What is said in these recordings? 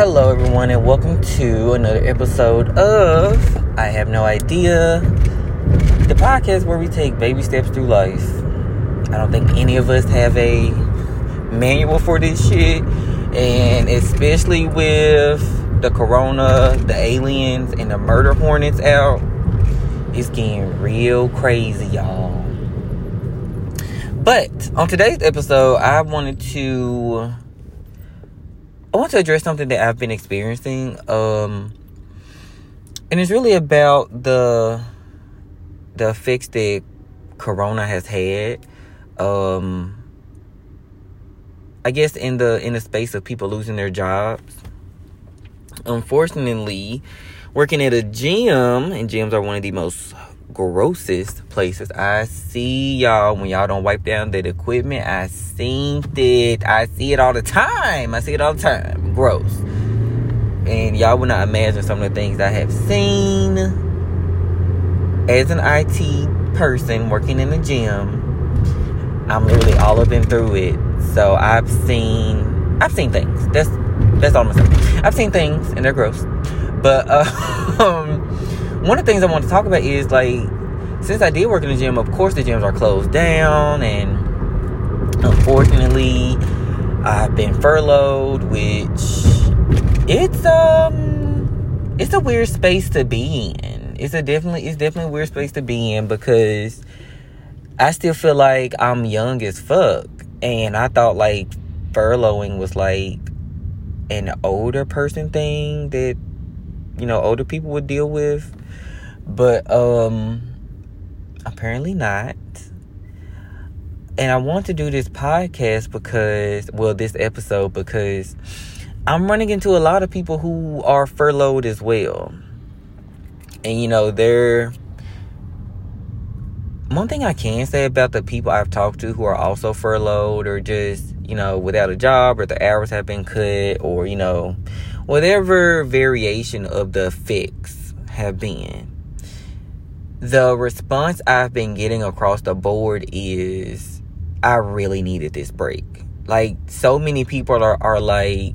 Hello, everyone, and welcome to another episode of I Have No Idea, the podcast where we take baby steps through life. I don't think any of us have a manual for this shit, and especially with the corona, the aliens, and the murder hornets out, it's getting real crazy, y'all. But on today's episode, I wanted to I want to address something that I've been experiencing. Um and it's really about the the effects that corona has had um I guess in the in the space of people losing their jobs. Unfortunately, working at a gym, and gyms are one of the most grossest places. I see y'all when y'all don't wipe down that equipment. I seen it. I see it all the time. I see it all the time. Gross. And y'all would not imagine some of the things I have seen as an IT person working in the gym. I'm literally all of them through it. So I've seen I've seen things. That's that's all I'm saying. I've seen things and they're gross. But uh, um one of the things I want to talk about is like, since I did work in the gym, of course the gyms are closed down, and unfortunately, I've been furloughed, which it's um, it's a weird space to be in. It's a definitely, it's definitely a weird space to be in because I still feel like I'm young as fuck, and I thought like furloughing was like an older person thing that you know older people would deal with but um apparently not. And i want to do this podcast because well this episode because i'm running into a lot of people who are furloughed as well. And you know they're one thing i can say about the people i've talked to who are also furloughed or just you know without a job or the hours have been cut or you know whatever variation of the fix have been the response I've been getting across the board is I really needed this break. Like so many people are, are like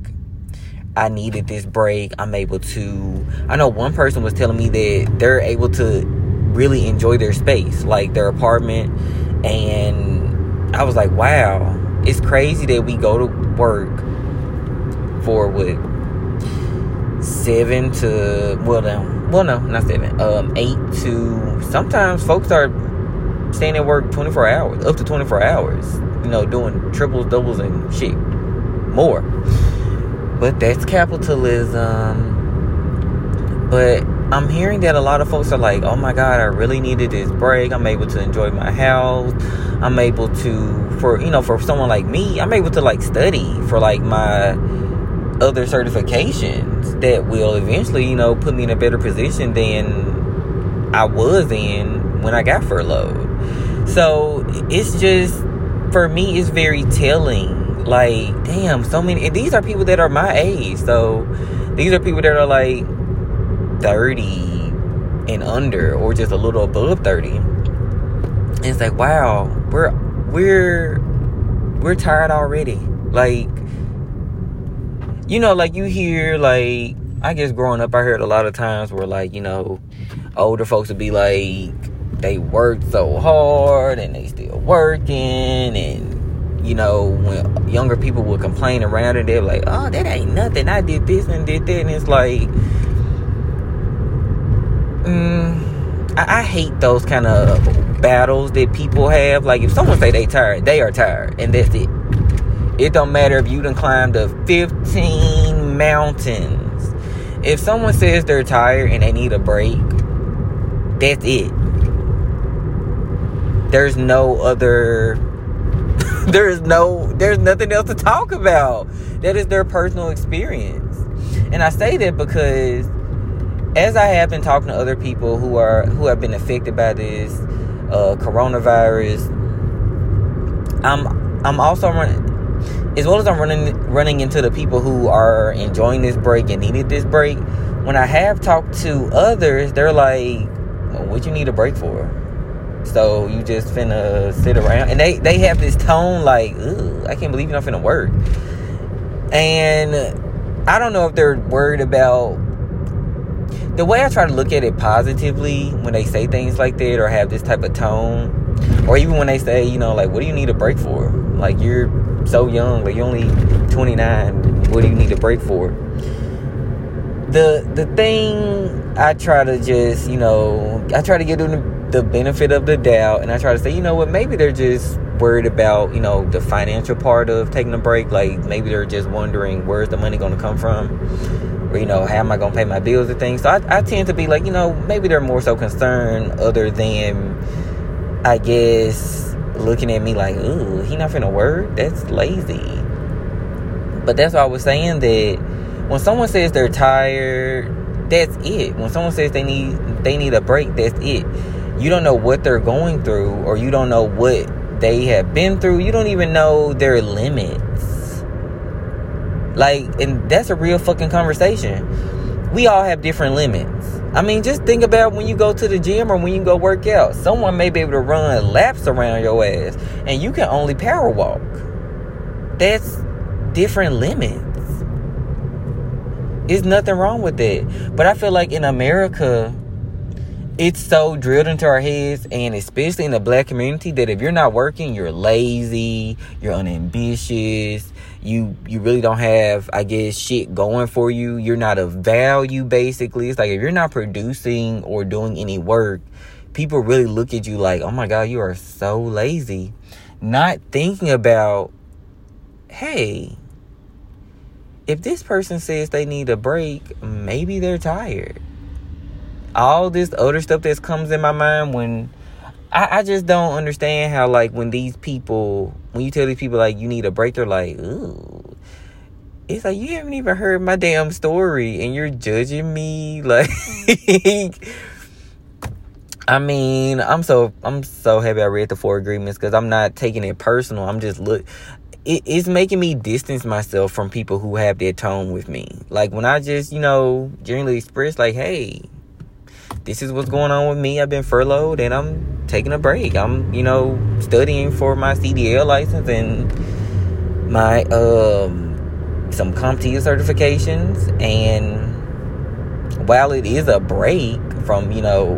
I needed this break. I'm able to I know one person was telling me that they're able to really enjoy their space, like their apartment and I was like, wow, it's crazy that we go to work for what seven to well no well no not seven um eight to sometimes folks are staying at work 24 hours up to 24 hours you know doing triples doubles and shit more. But that's capitalism. But i'm hearing that a lot of folks are like oh my god i really needed this break. I'm able to enjoy my house. I'm able to for you know for someone like me i'm able to like study for like my other certifications that will eventually, you know, put me in a better position than I was in when I got furloughed. So it's just for me it's very telling. Like, damn, so many and these are people that are my age. So these are people that are like 30 and under or just a little above 30. And it's like, wow, we're we're we're tired already. Like you know, like you hear, like, I guess growing up, I heard a lot of times where, like, you know, older folks would be like, they worked so hard and they still working. And, you know, when younger people would complain around it, they're like, oh, that ain't nothing. I did this and did that. And it's like, mm, I, I hate those kind of battles that people have. Like, if someone say they tired, they are tired. And that's it. It don't matter if you done climbed the 15 mountains. If someone says they're tired and they need a break, that's it. There's no other there's no there's nothing else to talk about. That is their personal experience. And I say that because as I have been talking to other people who are who have been affected by this uh, coronavirus, I'm I'm also running as well as I'm running running into the people who are enjoying this break and needed this break, when I have talked to others, they're like, well, "What you need a break for?" So you just finna sit around, and they they have this tone like, "I can't believe you're not finna work." And I don't know if they're worried about the way I try to look at it positively when they say things like that or have this type of tone, or even when they say, you know, like, what do you need a break for? Like, you're so young, like, you're only 29. What do you need a break for? The the thing I try to just, you know, I try to give them the, benefit of the doubt, and I try to say, you know what, maybe they're just worried about, you know, the financial part of taking a break. Like, maybe they're just wondering where's the money going to come from or you know how am i going to pay my bills and things so I, I tend to be like you know maybe they're more so concerned other than i guess looking at me like ooh he not finna work? That's lazy. But that's why i was saying that when someone says they're tired that's it. When someone says they need they need a break that's it. You don't know what they're going through or you don't know what they have been through. You don't even know their limits. Like, and that's a real fucking conversation. We all have different limits. I mean, just think about when you go to the gym or when you go work out. Someone may be able to run laps around your ass, and you can only power walk. That's different limits. There's nothing wrong with that. But I feel like in America, it's so drilled into our heads, and especially in the black community, that if you're not working, you're lazy, you're unambitious, you you really don't have i guess shit going for you. You're not of value basically. It's like if you're not producing or doing any work people really look at you like oh my god you are so lazy. Not thinking about hey if this person says they need a break maybe they're tired. All this other stuff that comes in my mind when I, I just don't understand how like when these people when you tell these people like you need a break, they're like, ooh. It's like you haven't even heard my damn story and you're judging me like I mean, I'm so I'm so happy I read the four agreements because I'm not taking it personal. I'm just look. It, it's making me distance myself from people who have their tone with me. Like when I just you know generally express like, hey, this is what's going on with me. I've been furloughed and I'm taking a break. I'm, you know, studying for my CDL license and my um some CompTIA certifications and while it is a break from, you know,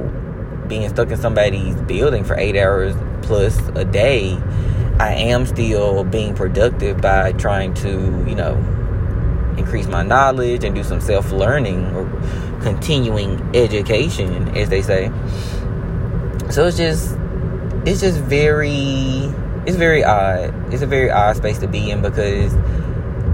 being stuck in somebody's building for 8 hours plus a day, I am still being productive by trying to, you know, increase my knowledge and do some self-learning or continuing education, as they say. So it's just it's just very it's very odd. It's a very odd space to be in because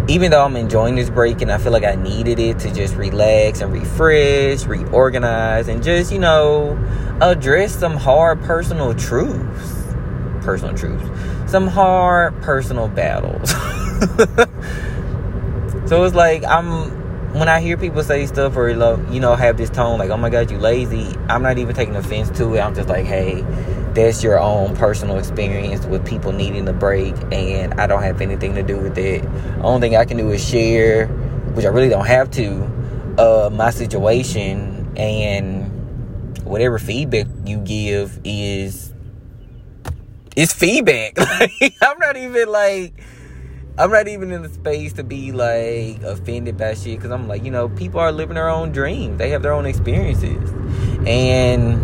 even though I'm enjoying this break and I feel like I needed it to just relax and refresh, reorganize, and just, you know, address some hard personal truths. Personal truths. Some hard personal battles. so it's like I'm when I hear people say stuff or you know have this tone like, "Oh my God, you lazy," I'm not even taking offense to it. I'm just like, "Hey, that's your own personal experience with people needing a break, and I don't have anything to do with it. The only thing I can do is share, which I really don't have to, uh, my situation, and whatever feedback you give is is feedback. I'm not even like." I'm not even in the space to be like offended by shit because I'm like, you know, people are living their own dreams. They have their own experiences. And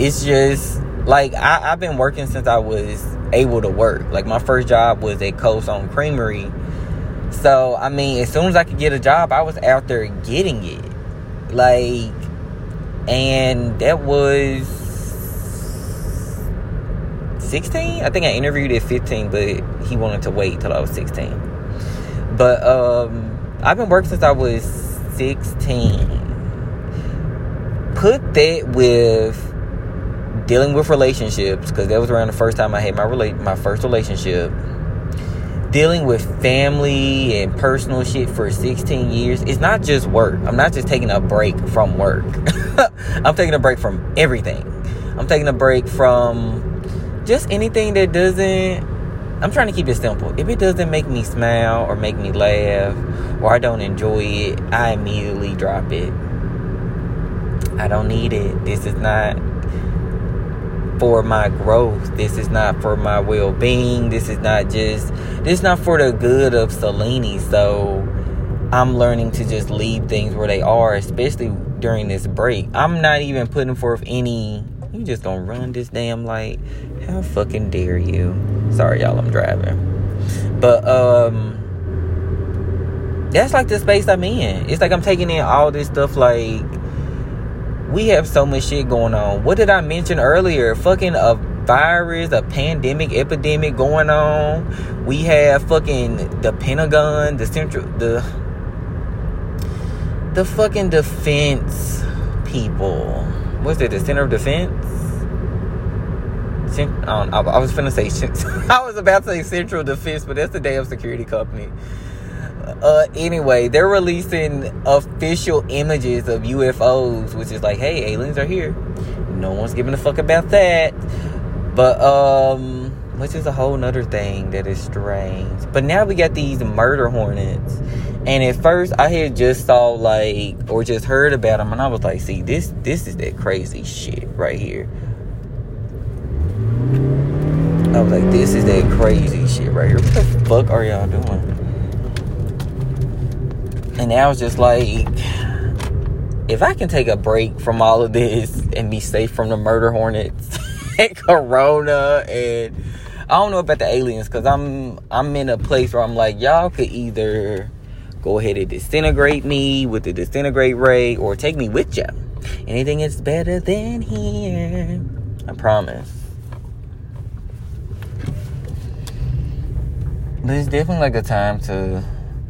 it's just like I, have been working since I was able to work. Like my first job was at Cold Stone Creamery. So I mean, as soon as I could get a job, I was out there getting it. Like and that was 16. I think I interviewed at 15, but he wanted to wait till I was 16. But um, I've been working since I was 16. Put that with dealing with relationships, because that was around the first time I had my relate my first relationship. Dealing with family and personal shit for 16 years. It's not just work. I'm not just taking a break from work. I'm taking a break from everything. I'm taking a break from just anything that doesn't I'm trying to keep it simple. If it doesn't make me smile or make me laugh or I don't enjoy it, I immediately drop it. I don't need it. This is not for my growth. This is not for my well being. This is not just, this is not for the good of Selene. So I'm learning to just leave things where they are, especially during this break. I'm not even putting forth any. Just gonna run this damn light? How fucking dare you? Sorry, y'all, I'm driving. But, um, that's like the space I'm in. It's like I'm taking in all this stuff like we have so much shit going on. What did I mention earlier? Fucking a virus, a pandemic, epidemic going on. We have fucking the Pentagon, the central the the fucking defense people. What's it? The Center of Defense? I, I was finna say I was about to say Central Defense, but that's the damn security company. Uh, anyway, they're releasing official images of UFOs, which is like, hey, aliens are here. No one's giving a fuck about that. But um, which is a whole nother thing that is strange. But now we got these murder hornets. And at first I had just saw like or just heard about them and I was like, see, this this is that crazy shit right here. I was like, this is that crazy shit right here. What the fuck are y'all doing? And I was just like, if I can take a break from all of this and be safe from the murder hornets and corona and I don't know about the aliens because I'm I'm in a place where I'm like y'all could either go ahead and disintegrate me with the disintegrate ray or take me with you. Anything is better than here. I promise. But it's definitely like a time to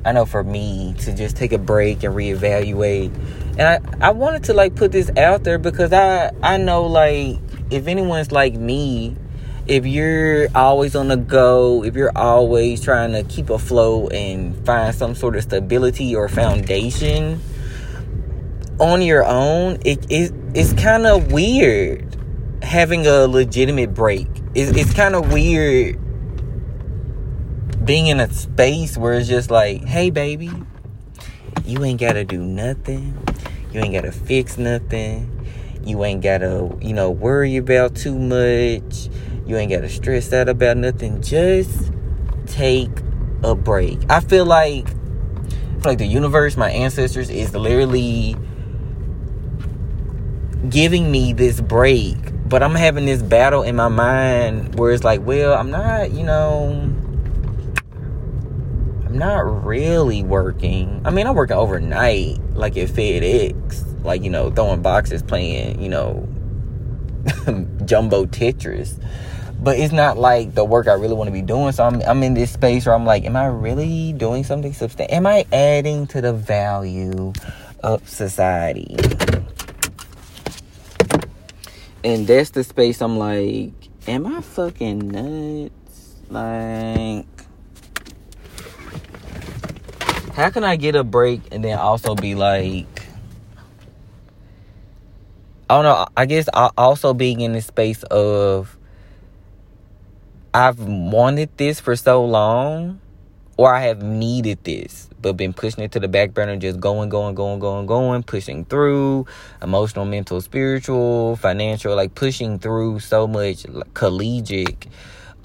I know for me to just take a break and reevaluate. And I, I wanted to like put this out there because I I know like if anyone's like me, if you're always on the go, if you're always trying to keep afloat and find some sort of stability or foundation on your own, it, it it's kind of weird having a legitimate break. It's, it's kind of weird being in a space where it's just like, hey, baby, you ain't got to do nothing. You ain't got to fix nothing. You ain't got to, you know, worry about too much. You ain't got to stress out about nothing. Just take a break. I feel like, I feel like the universe, my ancestors, is literally giving me this break. But I'm having this battle in my mind where it's like, well, I'm not, you know, not really working. I mean, I'm working overnight, like at FedEx, like, you know, throwing boxes, playing, you know, jumbo Tetris. But it's not like the work I really want to be doing. So I'm, I'm in this space where I'm like, am I really doing something substantial? Am I adding to the value of society? And that's the space I'm like, am I fucking nuts? Like, how can I get a break and then also be like, I don't know. I guess I also being in the space of I've wanted this for so long, or I have needed this, but been pushing it to the back burner, just going, going, going, going, going, pushing through emotional, mental, spiritual, financial, like pushing through so much like, collegiate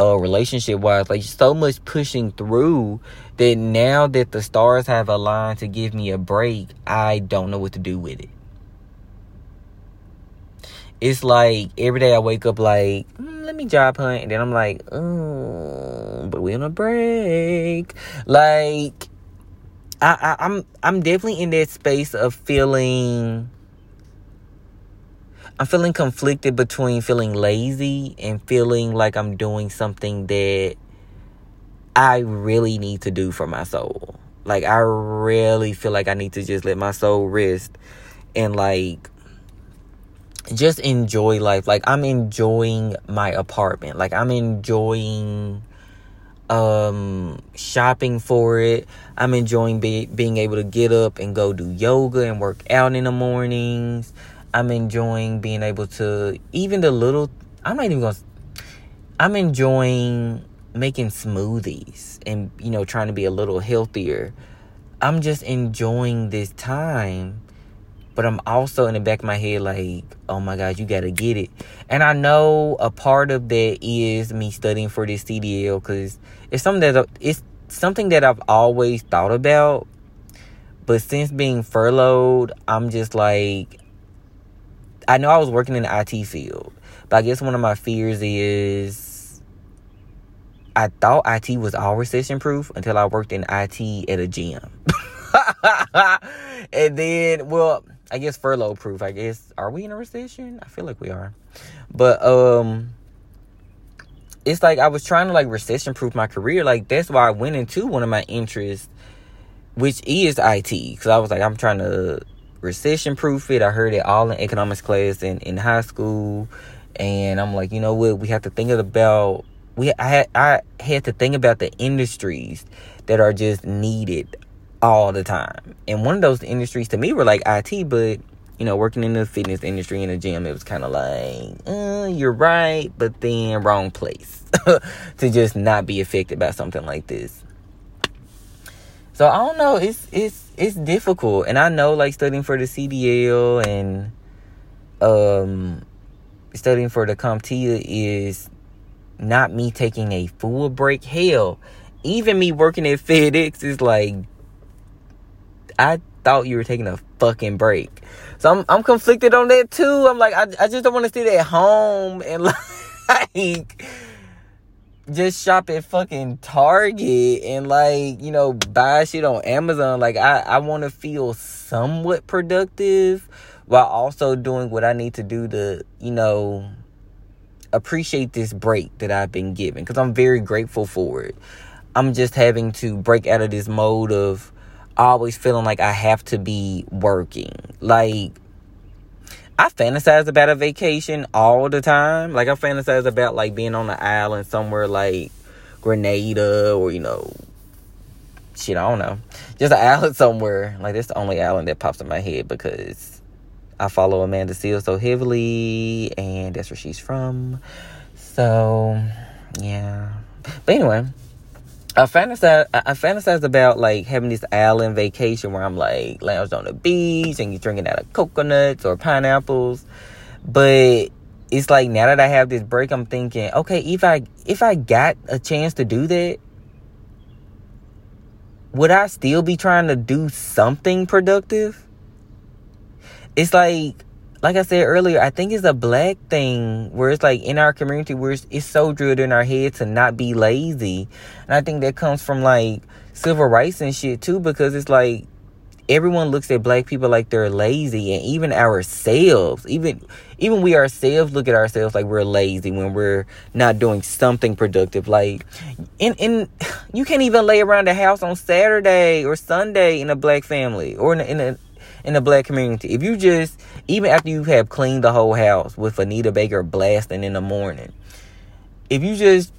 uh, relationship wise, like so much pushing through that now that the stars have aligned to give me a break, I don't know what to do with it. It's like every day I wake up like, mm, let me job hunt, and then I'm like, oh, but we on a break. Like, I, I I'm I'm definitely in that space of feeling I'm feeling conflicted between feeling lazy and feeling like I'm doing something that I really need to do for my soul. Like I really feel like I need to just let my soul rest and like just enjoy life. Like I'm enjoying my apartment. Like I'm enjoying um shopping for it. I'm enjoying be- being able to get up and go do yoga and work out in the mornings. I'm enjoying being able to even the little I'm not even going to I'm enjoying making smoothies and you know trying to be a little healthier. I'm just enjoying this time. But I'm also in the back of my head like, oh my god, you got to get it. And I know a part of that is me studying for this CDL cuz it's something that it's something that I've always thought about But since being furloughed, I'm just like, I know I was working in the IT field, but I guess one of my fears is I thought IT was all recession proof until I worked in IT at a gym. and then, well, I guess furlough proof. I guess are we in a recession? I feel like we are. But um it's like I was trying to like recession proof my career. Like that's why I went into one of my interests, which is IT. Because I was like, I'm trying to recession proof it. I heard it all in economics class in, in high school. And I'm like, you know what? We have to think of about we I had I had to think about the industries that are just needed all the time. And one of those industries to me were like IT, but you know, working in the fitness industry in the gym, it was kind of like, uh, you're right, but then wrong place to just not be affected by something like this. So I don't know. It's it's it's difficult, and I know like studying for the CDL and um studying for the CompTIA is not me taking a full break. Hell, even me working at FedEx is like I thought you were taking a fucking break. So I'm I'm conflicted on that too. I'm like I I just don't want to sit at home and like just shop at fucking Target and like, you know, buy shit on Amazon. Like I I want to feel somewhat productive while also doing what I need to do to, you know, appreciate this break that I've been given cuz I'm very grateful for it. I'm just having to break out of this mode of always feeling like I have to be working. Like, I fantasize about a vacation all the time. Like, I fantasize about, like, being on an island somewhere like Grenada or, you know, shit, I don't know. Just an island somewhere. Like, that's the only island that pops in my head because I follow Amanda Seales so heavily and that's where she's from. So, yeah. But anyway, I fantasize I fantasize about like having this island vacation where I'm like lounged on the beach and you're drinking out of coconuts or pineapples. But it's like now that I have this break, I'm thinking, okay, if I if I got a chance to do that, would I still be trying to do something productive? It's like like I said earlier, I think it's a black thing where it's like in our community where it's, it's, so drilled in our head to not be lazy. And I think that comes from like civil rights and shit too, because it's like everyone looks at black people like they're lazy and even ourselves, even even we ourselves look at ourselves like we're lazy when we're not doing something productive. Like in in you can't even lay around the house on Saturday or Sunday in a black family or in a, in a in the black community. If you just, even after you have cleaned the whole house with Anita Baker blasting in the morning, if you just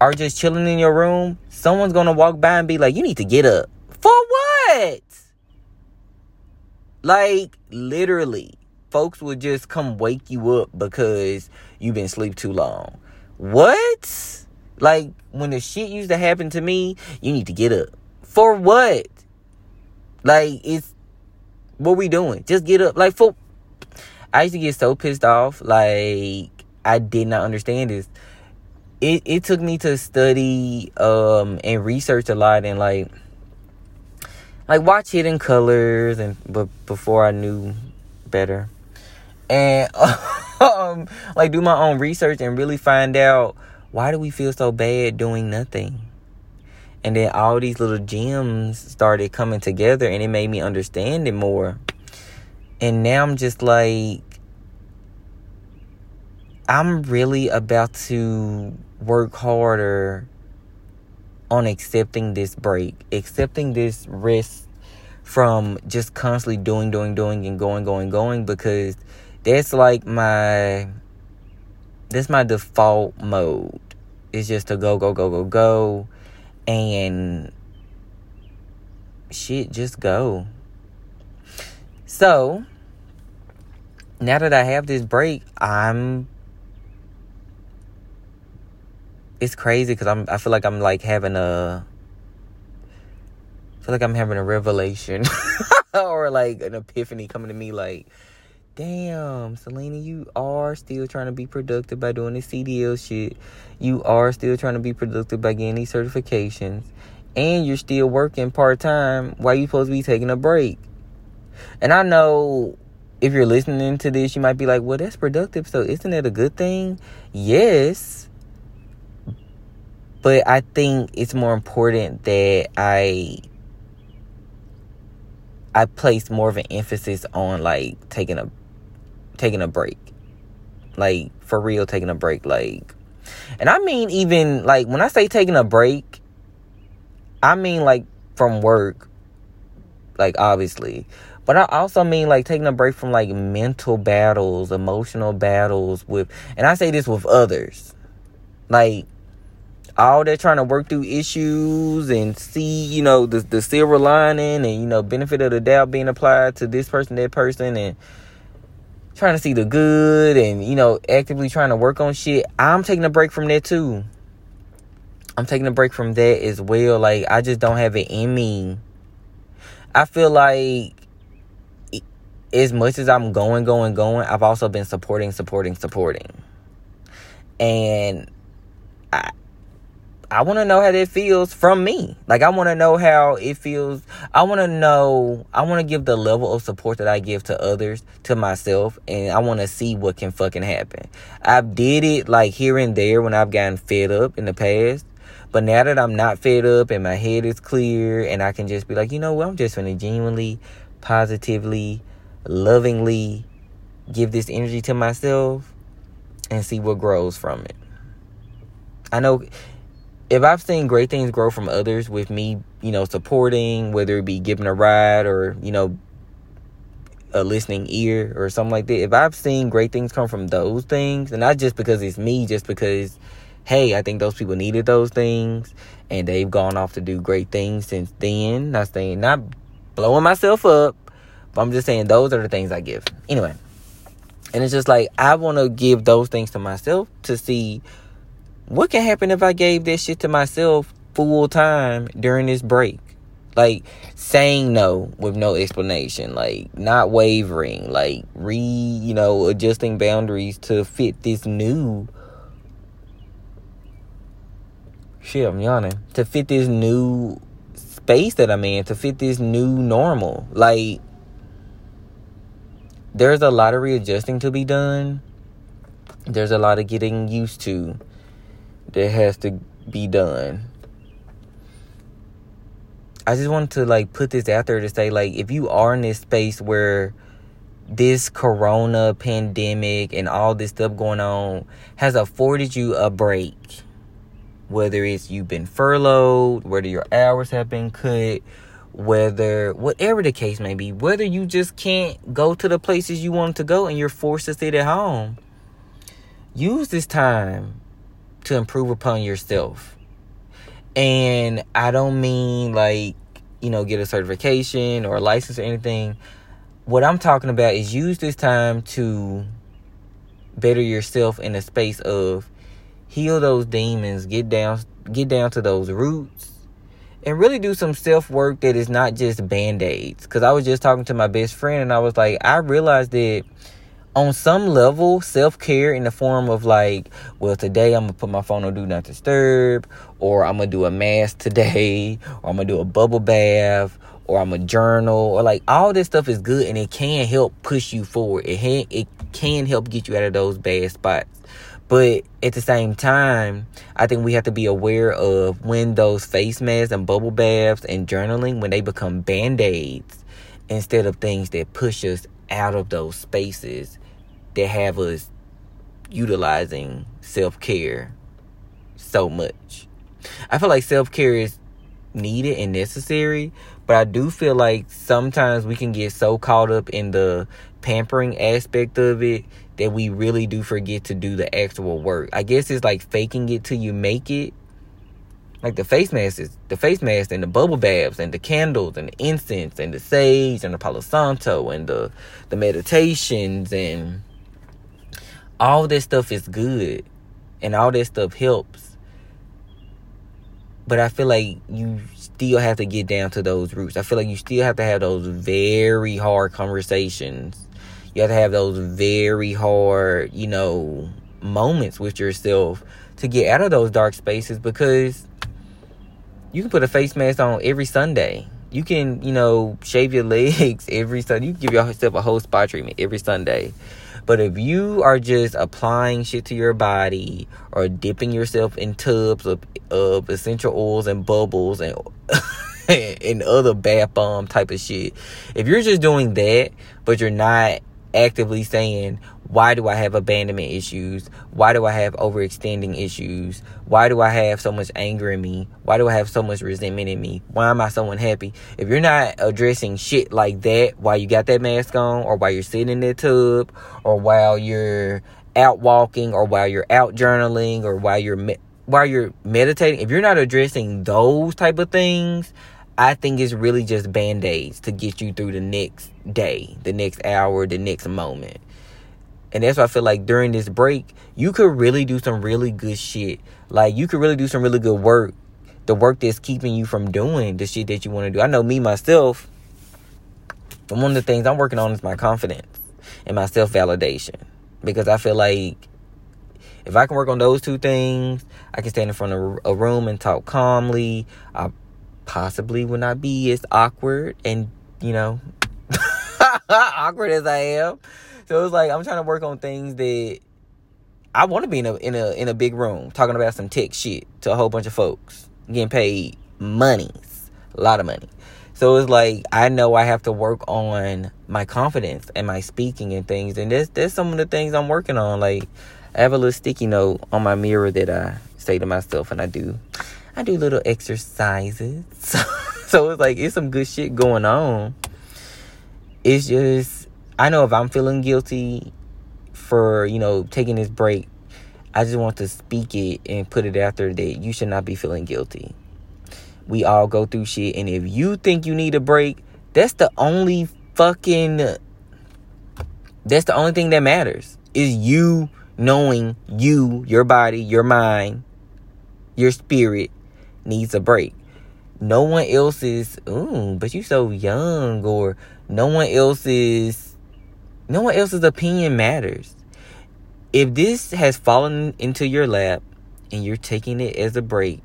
are just chilling in your room, someone's gonna walk by and be like, you need to get up. For what? Like, literally, folks would just come wake you up because you've been asleep too long. What? Like, when the shit used to happen to me, you need to get up. For what? Like, it's what we doing? Just get up. Like, for I used to get so pissed off. Like, I did not understand this. It it took me to study um and research a lot and like like watch Hidden Colors and but before I knew better and um like do my own research and really find out why do we feel so bad doing nothing and then all these little gems started coming together and it made me understand it more. And now I'm just like, I'm really about to work harder on accepting this break, accepting this rest from just constantly doing, doing, doing, and going, going, going, because that's like my that's my default mode. It's just to go, go, go, go, go and shit just go. So, now that I have this break, I'm it's crazy cuz I'm I feel like I'm like having a I feel like I'm having a revelation or like an epiphany coming to me like damn, Selena, you are still trying to be productive by doing the CDL shit. You are still trying to be productive by getting these certifications. and you're still working part time while you supposed to be taking a break. And I know if you're listening to this, you might be like, well, that's productive. So isn't it a good thing? Yes. But I think it's more important that I I place more of an emphasis on like taking a taking a break. Like for real taking a break like and I mean even like when I say taking a break, I mean like from work. Like obviously. But I also mean like taking a break from like mental battles, emotional battles with and I say this with others. Like all they're trying to work through issues and see, you know, the the silver lining and you know, benefit of the doubt being applied to this person, that person, and trying to see the good and you know, actively trying to work on shit. I'm taking a break from that too. I'm taking a break from that as well. Like I just don't have it in me. I feel like as much as I'm going, going, going, I've also been supporting, supporting, supporting. And I want to know how that feels from me. Like I want to know how it feels. I want to know. I want to give the level of support that I give to others to myself, and I want to see what can fucking happen. I've did it like here and there when I've gotten fed up in the past, but now that I'm not fed up and my head is clear, and I can just be like, you know what, I'm just gonna genuinely, positively, lovingly give this energy to myself and see what grows from it. I know if I've seen great things grow from others with me, you know, supporting, whether it be giving a ride or, you know, a listening ear or something like that, if I've seen great things come from those things, and not just because it's me, just because, hey, I think those people needed those things and they've gone off to do great things since then. Not saying, not blowing myself up, but I'm just saying those are the things I give. Anyway. And it's just like, I want to give those things to myself to see what can happen if I gave this shit to myself full time during this break? Like saying no with no explanation, like not wavering, like re, you know, adjusting boundaries to fit this new shit, I'm yawning. To fit this new space that I'm in, to fit this new normal. Like there's a lot of readjusting to be done. There's a lot of getting used to that has to be done. I just wanted to like put this out there to say like if you are in this space where this corona pandemic and all this stuff going on has afforded you a break whether it's you've been furloughed whether your hours have been cut whether whatever the case may be whether you just can't go to the places you want to go and you're forced to sit at home use this time to improve upon yourself. And I don't mean like, you know, get a certification or a license or anything. What I'm talking about is use this time to better yourself in the space of heal those demons, get down get down to those roots and really do some self work that is not just band aids. Because I was just talking to my best friend and I was like, I realized that on some level, self care in the form of like, well, today I'm gonna put my phone on do not disturb, or I'm gonna do a mask today, or I'm gonna do a bubble bath, or I'm a journal, or like all this stuff is good and it can help push you forward. It can, it can help get you out of those bad spots. But at the same time, I think we have to be aware of when those face masks and bubble baths and journaling, when they become band aids instead of things that push us out of those spaces that have us utilizing self care so much. I feel like self care is needed and necessary, but I do feel like sometimes we can get so caught up in the pampering aspect of it that we really do forget to do the actual work. I guess it's like faking it till you make it. Like the face masks, the face masks and the bubble baths and the candles and the incense and the sage and the Palo Santo and the the meditations and all this stuff is good and all this stuff helps. But I feel like you still have to get down to those roots. I feel like you still have to have those very hard conversations. You have to have those very hard, you know, moments with yourself to get out of those dark spaces because you can put a face mask on every Sunday. You can, you know, shave your legs every Sunday. You can give yourself a whole spa treatment every Sunday. But if you are just applying shit to your body or dipping yourself in tubs of, of essential oils and bubbles and and other bath bomb type of shit, if you're just doing that, but you're not actively saying, why do I have abandonment issues? Why do I have overextending issues? Why do I have so much anger in me? Why do I have so much resentment in me? Why am I so unhappy? If you're not addressing shit like that while you got that mask on, or while you're sitting in that tub, or while you're out walking, or while you're out journaling, or while you're me- while you're meditating, if you're not addressing those type of things, I think it's really just band aids to get you through the next day, the next hour, the next moment. And that's why I feel like during this break, you could really do some really good shit. Like you could really do some really good work. The work that's keeping you from doing the shit that you want to do. I know me myself. one of the things I'm working on is my confidence and my self validation. Because I feel like if I can work on those two things, I can stand in front of a room and talk calmly. I possibly will not be as awkward and, you know, awkward as I am. So it's like I'm trying to work on things that I want to be in a in a in a big room talking about some tech shit to a whole bunch of folks getting paid monies, a lot of money. So it's like I know I have to work on my confidence and my speaking and things, and that's that's some of the things I'm working on. Like I have a little sticky note on my mirror that I say to myself, and I do I do little exercises. So, so it's like it's some good shit going on. It's just I know if I'm feeling guilty for, you know, taking this break, I just want to speak it and put it out there that you should not be feeling guilty. We all go through shit, and if you think you need a break, that's the only fucking that's the only thing that matters. Is you knowing you, your body, your mind, your spirit needs a break. No one else is, ooh, but you so young, or no one else is no one else's opinion matters. If this has fallen into your lap and you're taking it as a break,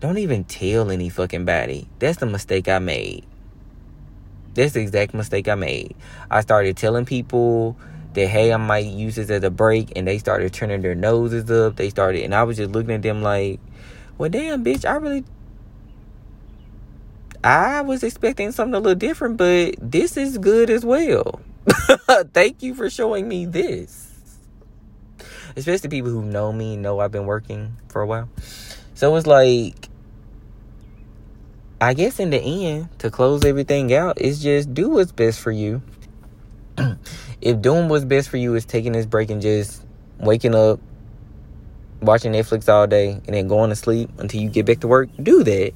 don't even tell any fucking body. That's the mistake I made. That's the exact mistake I made. I started telling people that hey, I might use this as a break, and they started turning their noses up. They started, and I was just looking at them like, well, damn, bitch, I really I was expecting something a little different, but this is good as well. Thank you for showing me this. Especially people who know me, know I've been working for a while. So it's like, I guess in the end, to close everything out, is just do what's best for you. if doing what's best for you is taking this break and just waking up, watching Netflix all day, and then going to sleep until you get back to work, do that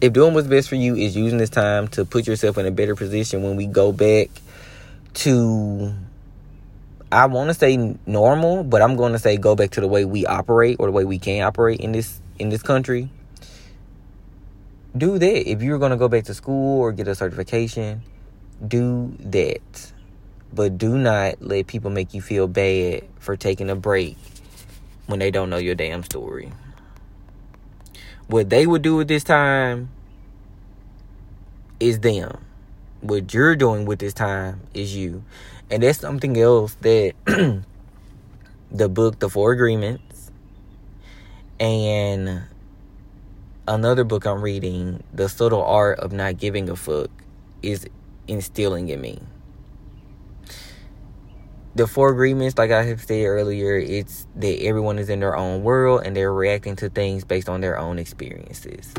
if doing what's best for you is using this time to put yourself in a better position when we go back to I want to say normal, but I'm going to say go back to the way we operate or the way we can operate in this in this country. Do that. If you're going to go back to school or get a certification, do that. But do not let people make you feel bad for taking a break when they don't know your damn story. What they would do at this time is them. What you're doing with this time is you. And that's something else that the book, The Four Agreements, and another book I'm reading, The Subtle Art of Not Giving a Fuck, is instilling in me. The four agreements, like I have said earlier, it's that everyone is in their own world and they're reacting to things based on their own experiences.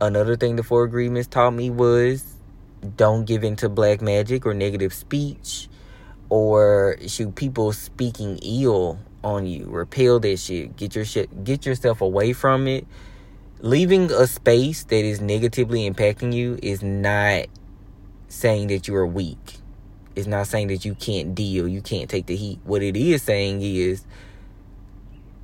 Another thing the four agreements taught me was don't give into black magic or negative speech or shoot people speaking ill on you. Repel that shit. Get your shit get yourself away from it. Leaving a space that is negatively impacting you is not saying that you are weak. It's not saying that you can't deal, you can't take the heat. What it is saying is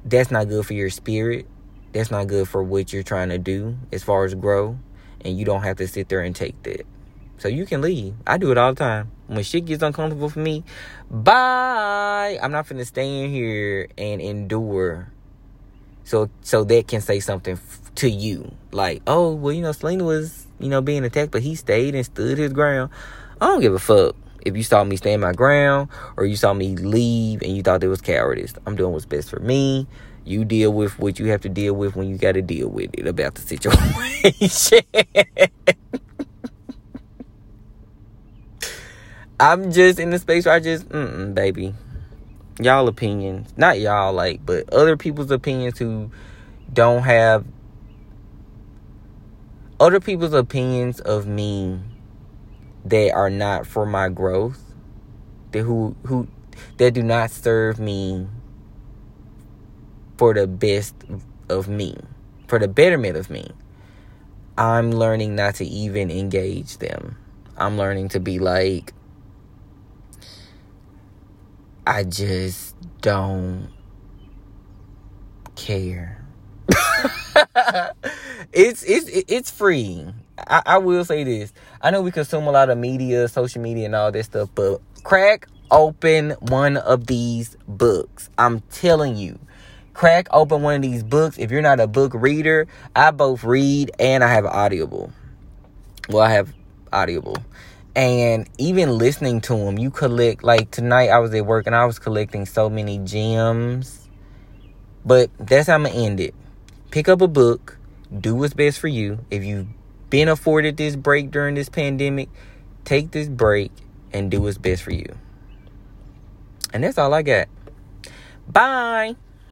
that's not good for your spirit that's not good for what you're trying to do as far as grow. And you don't have to sit there and take that. So you can leave. I do it all the time. When shit gets uncomfortable for me, bye. I'm not finna stay in here and endure So so that can say something f- to you, like, oh, well, you know, Selena was, you know, being attacked, but he stayed and stood his ground. I don't give a fuck if you saw me stand my ground or you saw me leave and you thought it was cowardice. I'm doing what's best for me. You deal with what you have to deal with when you got to deal with it about the situation. I'm just in the space where I just, mm baby. Y'all opinions, not y'all like, but other people's opinions who don't have other people's opinions of me that are not for my growth, that who who that do not serve me for the best of me, for the betterment of me. I'm learning not to even engage them. I'm learning to be like I just don't care. it's it's it's freeing. I, I will say this. I know we consume a lot of media, social media, and all this stuff, but crack open one of these books. I'm telling you. Crack open one of these books. If you're not a book reader, I both read and I have Audible. Well, I have Audible. And even listening to them, you collect, like tonight I was at work and I was collecting so many gems. But that's how I'm going to end it. Pick up a book, do what's best for you. If you've been afforded this break during this pandemic, take this break and do what's best for you. And that's all I got. Bye.